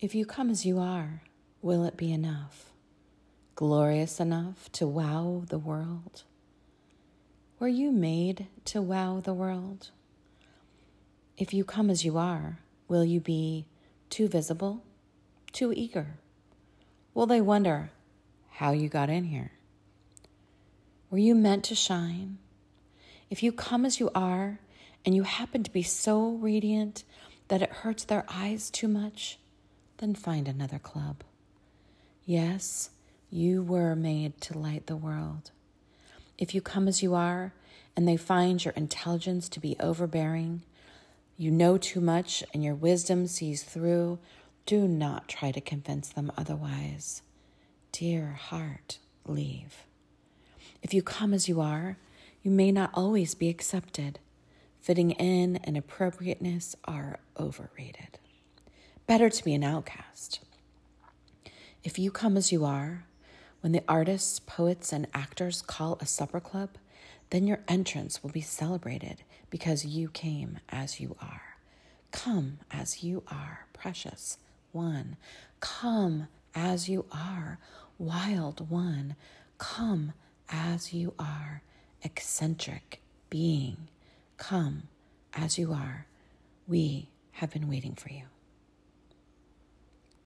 If you come as you are, will it be enough? Glorious enough to wow the world? Were you made to wow the world? If you come as you are, will you be too visible, too eager? Will they wonder how you got in here? Were you meant to shine? If you come as you are and you happen to be so radiant that it hurts their eyes too much, then find another club. Yes, you were made to light the world. If you come as you are and they find your intelligence to be overbearing, you know too much and your wisdom sees through, do not try to convince them otherwise. Dear heart, leave. If you come as you are, you may not always be accepted. Fitting in and appropriateness are overrated. Better to be an outcast. If you come as you are, when the artists, poets, and actors call a supper club, then your entrance will be celebrated because you came as you are. Come as you are, precious one. Come as you are, wild one. Come as you are, eccentric being. Come as you are. We have been waiting for you.